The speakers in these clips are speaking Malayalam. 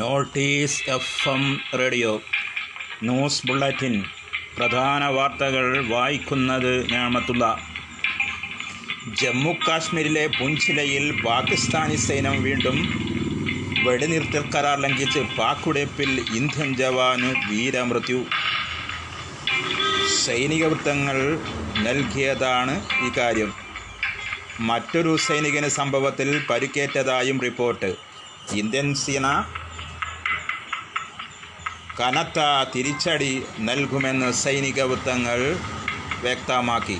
Notice F M radio. News bulletin. പ്രധാന വാർത്തകൾ വായിക്കുന്നത് ഞാമത്തുള്ള. ജമ്മുകാശ്മീരിലെ പുഞ്ചിലയിൽ പാകിസ്ഥാനി സൈന്യം വീണ്ടും വെടിനിർത്തൽ കരാർ ലംഘിച്ച് പാക്കുടേപ്പിൽ ഇന്ത്യൻ ജവാന് വീരമൃത്യു. സൈനിക വൃത്തങ്ങൾ നൽകിയതാണ് ഇക്കാര്യം മറ്റൊരു സൈനികന് സംഭവത്തിൽ പരിക്കേറ്റതായും റിപ്പോർട്ട്. ഇന്ത്യൻ സേന കനത്ത തിരിച്ചടി നൽകുമെന്ന് സൈനിക വൃത്തങ്ങൾ വ്യക്തമാക്കി.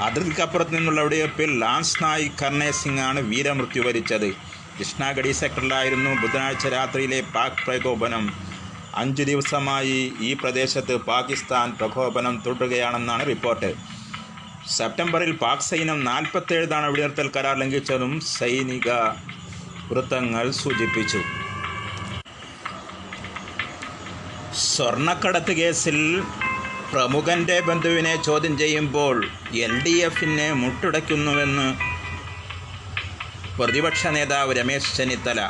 അതിർത്തിക്കപ്പുറത്ത് നിന്നുള്ള വെടിവെപ്പിൽ ലാൻസ് നായ് കർണേ സിംഗാണ് വീരമൃത്യു വരിച്ചത്. കൃഷ്ണഗഡി സെക്ടറിലായിരുന്നു ബുധനാഴ്ച രാത്രിയിലെ പാക് പ്രകോപനം. അഞ്ചു ദിവസമായി ഈ പ്രദേശത്ത് പാകിസ്ഥാൻ പ്രകോപനം തുടരുകയാണെന്നാണ് റിപ്പോർട്ട്. സെപ്റ്റംബറിൽ പാക് സൈന്യം നാൽപ്പത്തേഴ് തവണ വെടിനിർത്തൽ കരാർ ലംഘിച്ചതും സൈനിക വൃത്തങ്ങൾ സൂചിപ്പിച്ചു. സ്വർണക്കടത്ത് കേസിൽ പ്രമുഖന്റെ ബന്ധുവിനെ ചോദ്യം ചെയ്യുമ്പോൾ എൽ ഡി എഫിനെ മുട്ടുടയ്ക്കുന്നുവെന്ന് പ്രതിപക്ഷ നേതാവ് രമേശ് ചെന്നിത്തല.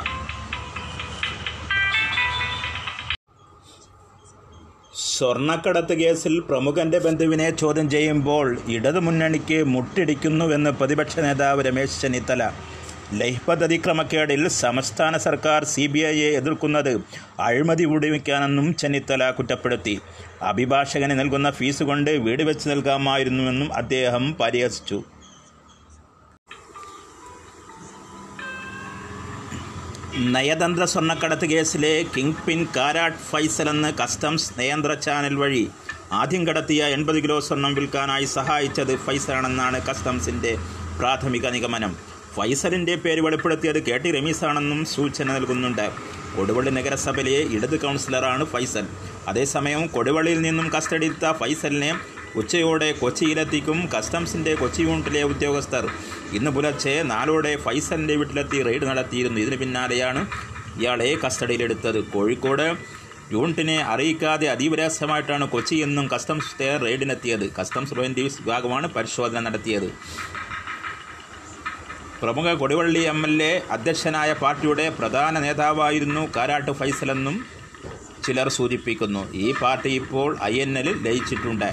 സ്വർണക്കടത്ത് കേസിൽ പ്രമുഖന്റെ ബന്ധുവിനെ ചോദ്യം ചെയ്യുമ്പോൾ ഇടതുമുന്നണിക്ക് മുട്ടിടിക്കുന്നുവെന്ന് പ്രതിപക്ഷ നേതാവ് രമേശ് ചെന്നിത്തല. ലൈഹ്പത് അതിക്രമക്കേടിൽ സംസ്ഥാന സർക്കാർ സി ബി ഐയെ എതിർക്കുന്നത് അഴിമതി വിടുവിക്കാനെന്നും ചെന്നിത്തല കുറ്റപ്പെടുത്തി. അഭിഭാഷകന് നൽകുന്ന ഫീസ് കൊണ്ട് വീട് വെച്ച് നൽകാമായിരുന്നുവെന്നും അദ്ദേഹം പരിഹസിച്ചു. നയതന്ത്ര സ്വർണക്കടത്ത് കേസിലെ കിങ് പിൻ കാരാട്ട് ഫൈസൽ എന്ന് കസ്റ്റംസ് നയന്ത്ര ചാനൽ വഴി ആദ്യം കടത്തിയ എൺപത് കിലോ സ്വർണം വിൽക്കാനായി സഹായിച്ചത് ഫൈസലാണെന്നാണ് കസ്റ്റംസിന്റെ പ്രാഥമിക നിഗമനം. ഫൈസലിന്റെ പേര് വെളിപ്പെടുത്തിയത് കെ ടി റമീസാണെന്നും സൂചന നൽകുന്നുണ്ട്. കൊടുവള്ളി നഗരസഭയിലെ ഇടത് കൗൺസിലറാണ് ഫൈസൽ. അതേസമയം കൊടുവള്ളിയിൽ നിന്നും കസ്റ്റഡിയെടുത്ത ഫൈസലിനെ ഉച്ചയോടെ കൊച്ചിയിലെത്തിക്കും കസ്റ്റംസിന്റെ കൊച്ചി യൂണിറ്റിലെ ഉദ്യോഗസ്ഥർ. ഇന്ന് പുലർച്ചെ നാലോടെ ഫൈസലിന്റെ വീട്ടിലെത്തി റെയ്ഡ് നടത്തിയിരുന്നു. ഇതിന് പിന്നാലെയാണ് ഇയാളെ കസ്റ്റഡിയിലെടുത്തത്. കോഴിക്കോട് യൂണിറ്റിനെ അറിയിക്കാതെ അതീവരഹസ്യമായിട്ടാണ് കൊച്ചി എന്നും കസ്റ്റംസ് റെയ്ഡിനെത്തിയത്. കസ്റ്റംസ് പ്രിവന്റീവ്സ് വിഭാഗമാണ് പരിശോധന നടത്തിയത്. പ്രമുഖ കൊടിവള്ളി എം എൽ എ അധ്യക്ഷനായ പാർട്ടിയുടെ പ്രധാന നേതാവായിരുന്നു കാരാട്ട് ഫൈസലെന്നും ചിലർ സൂചിപ്പിക്കുന്നു. ഈ പാർട്ടി ഇപ്പോൾ ഐ എൻ എല്ലിൽ ലയിച്ചിട്ടുണ്ട്.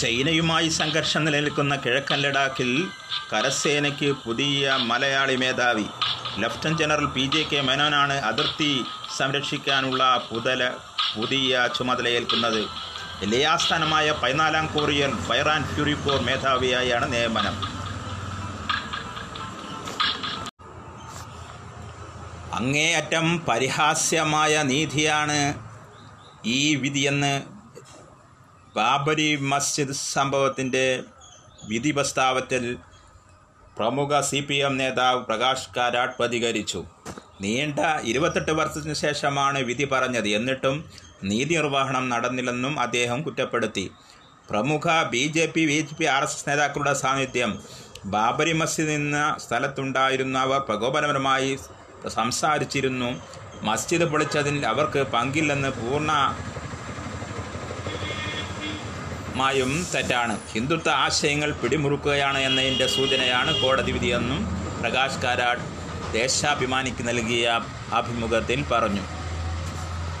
ചൈനയുമായി സംഘർഷം നിലനിൽക്കുന്ന കിഴക്കൻ ലഡാക്കിൽ കരസേനയ്ക്ക് പുതിയ മലയാളി മേധാവി. Lieutenant general P J K മേനോനാണ് അതിർത്തി സംരക്ഷിക്കാനുള്ള പുതല പുതിയ ചുമതലയേൽക്കുന്നത്. ലയാസ്ഥാനമായ പതിനാലാം Korean fire and fury corps മേധാവിയായാണ് നിയമനം. അങ്ങേയറ്റം പരിഹാസ്യമായ നീതിയാണ് ഈ വിധിയെന്ന് ബാബരി മസ്ജിദ് സംഭവത്തിന്റെ വിധി പ്രസ്താവത്തിൽ പ്രമുഖ സി പി എം നേതാവ് പ്രകാശ് കാരാട്ട് പ്രതികരിച്ചു. നീണ്ട ഇരുപത്തെട്ട് വർഷത്തിന് ശേഷമാണ് വിധി പറഞ്ഞത്. എന്നിട്ടും നീതി നിർവഹണം നടന്നില്ലെന്നും അദ്ദേഹം കുറ്റപ്പെടുത്തി. പ്രമുഖ B J P B J P R S S നേതാക്കളുടെ സാന്നിധ്യം. ബാബരി മസ്ജിദ് എന്ന സ്ഥലത്തുണ്ടായിരുന്നവർ പ്രകോപനപരമായി സംസാരിച്ചിരുന്നു. മസ്ജിദ് പൊളിച്ചതിൽ അവർക്ക് പങ്കില്ലെന്ന് പൂർണ മായും തെറ്റാണ്. ഹിന്ദുത്വ ആശയങ്ങൾ പിടിമുറുക്കുകയാണ് എന്നതിന്റെ സൂചനയാണ് കോടതി വിധിയെന്നും പ്രകാശ് കാരാട്ട് ദേശാഭിമാനിക്ക് നൽകിയ അഭിമുഖത്തിൽ പറഞ്ഞു.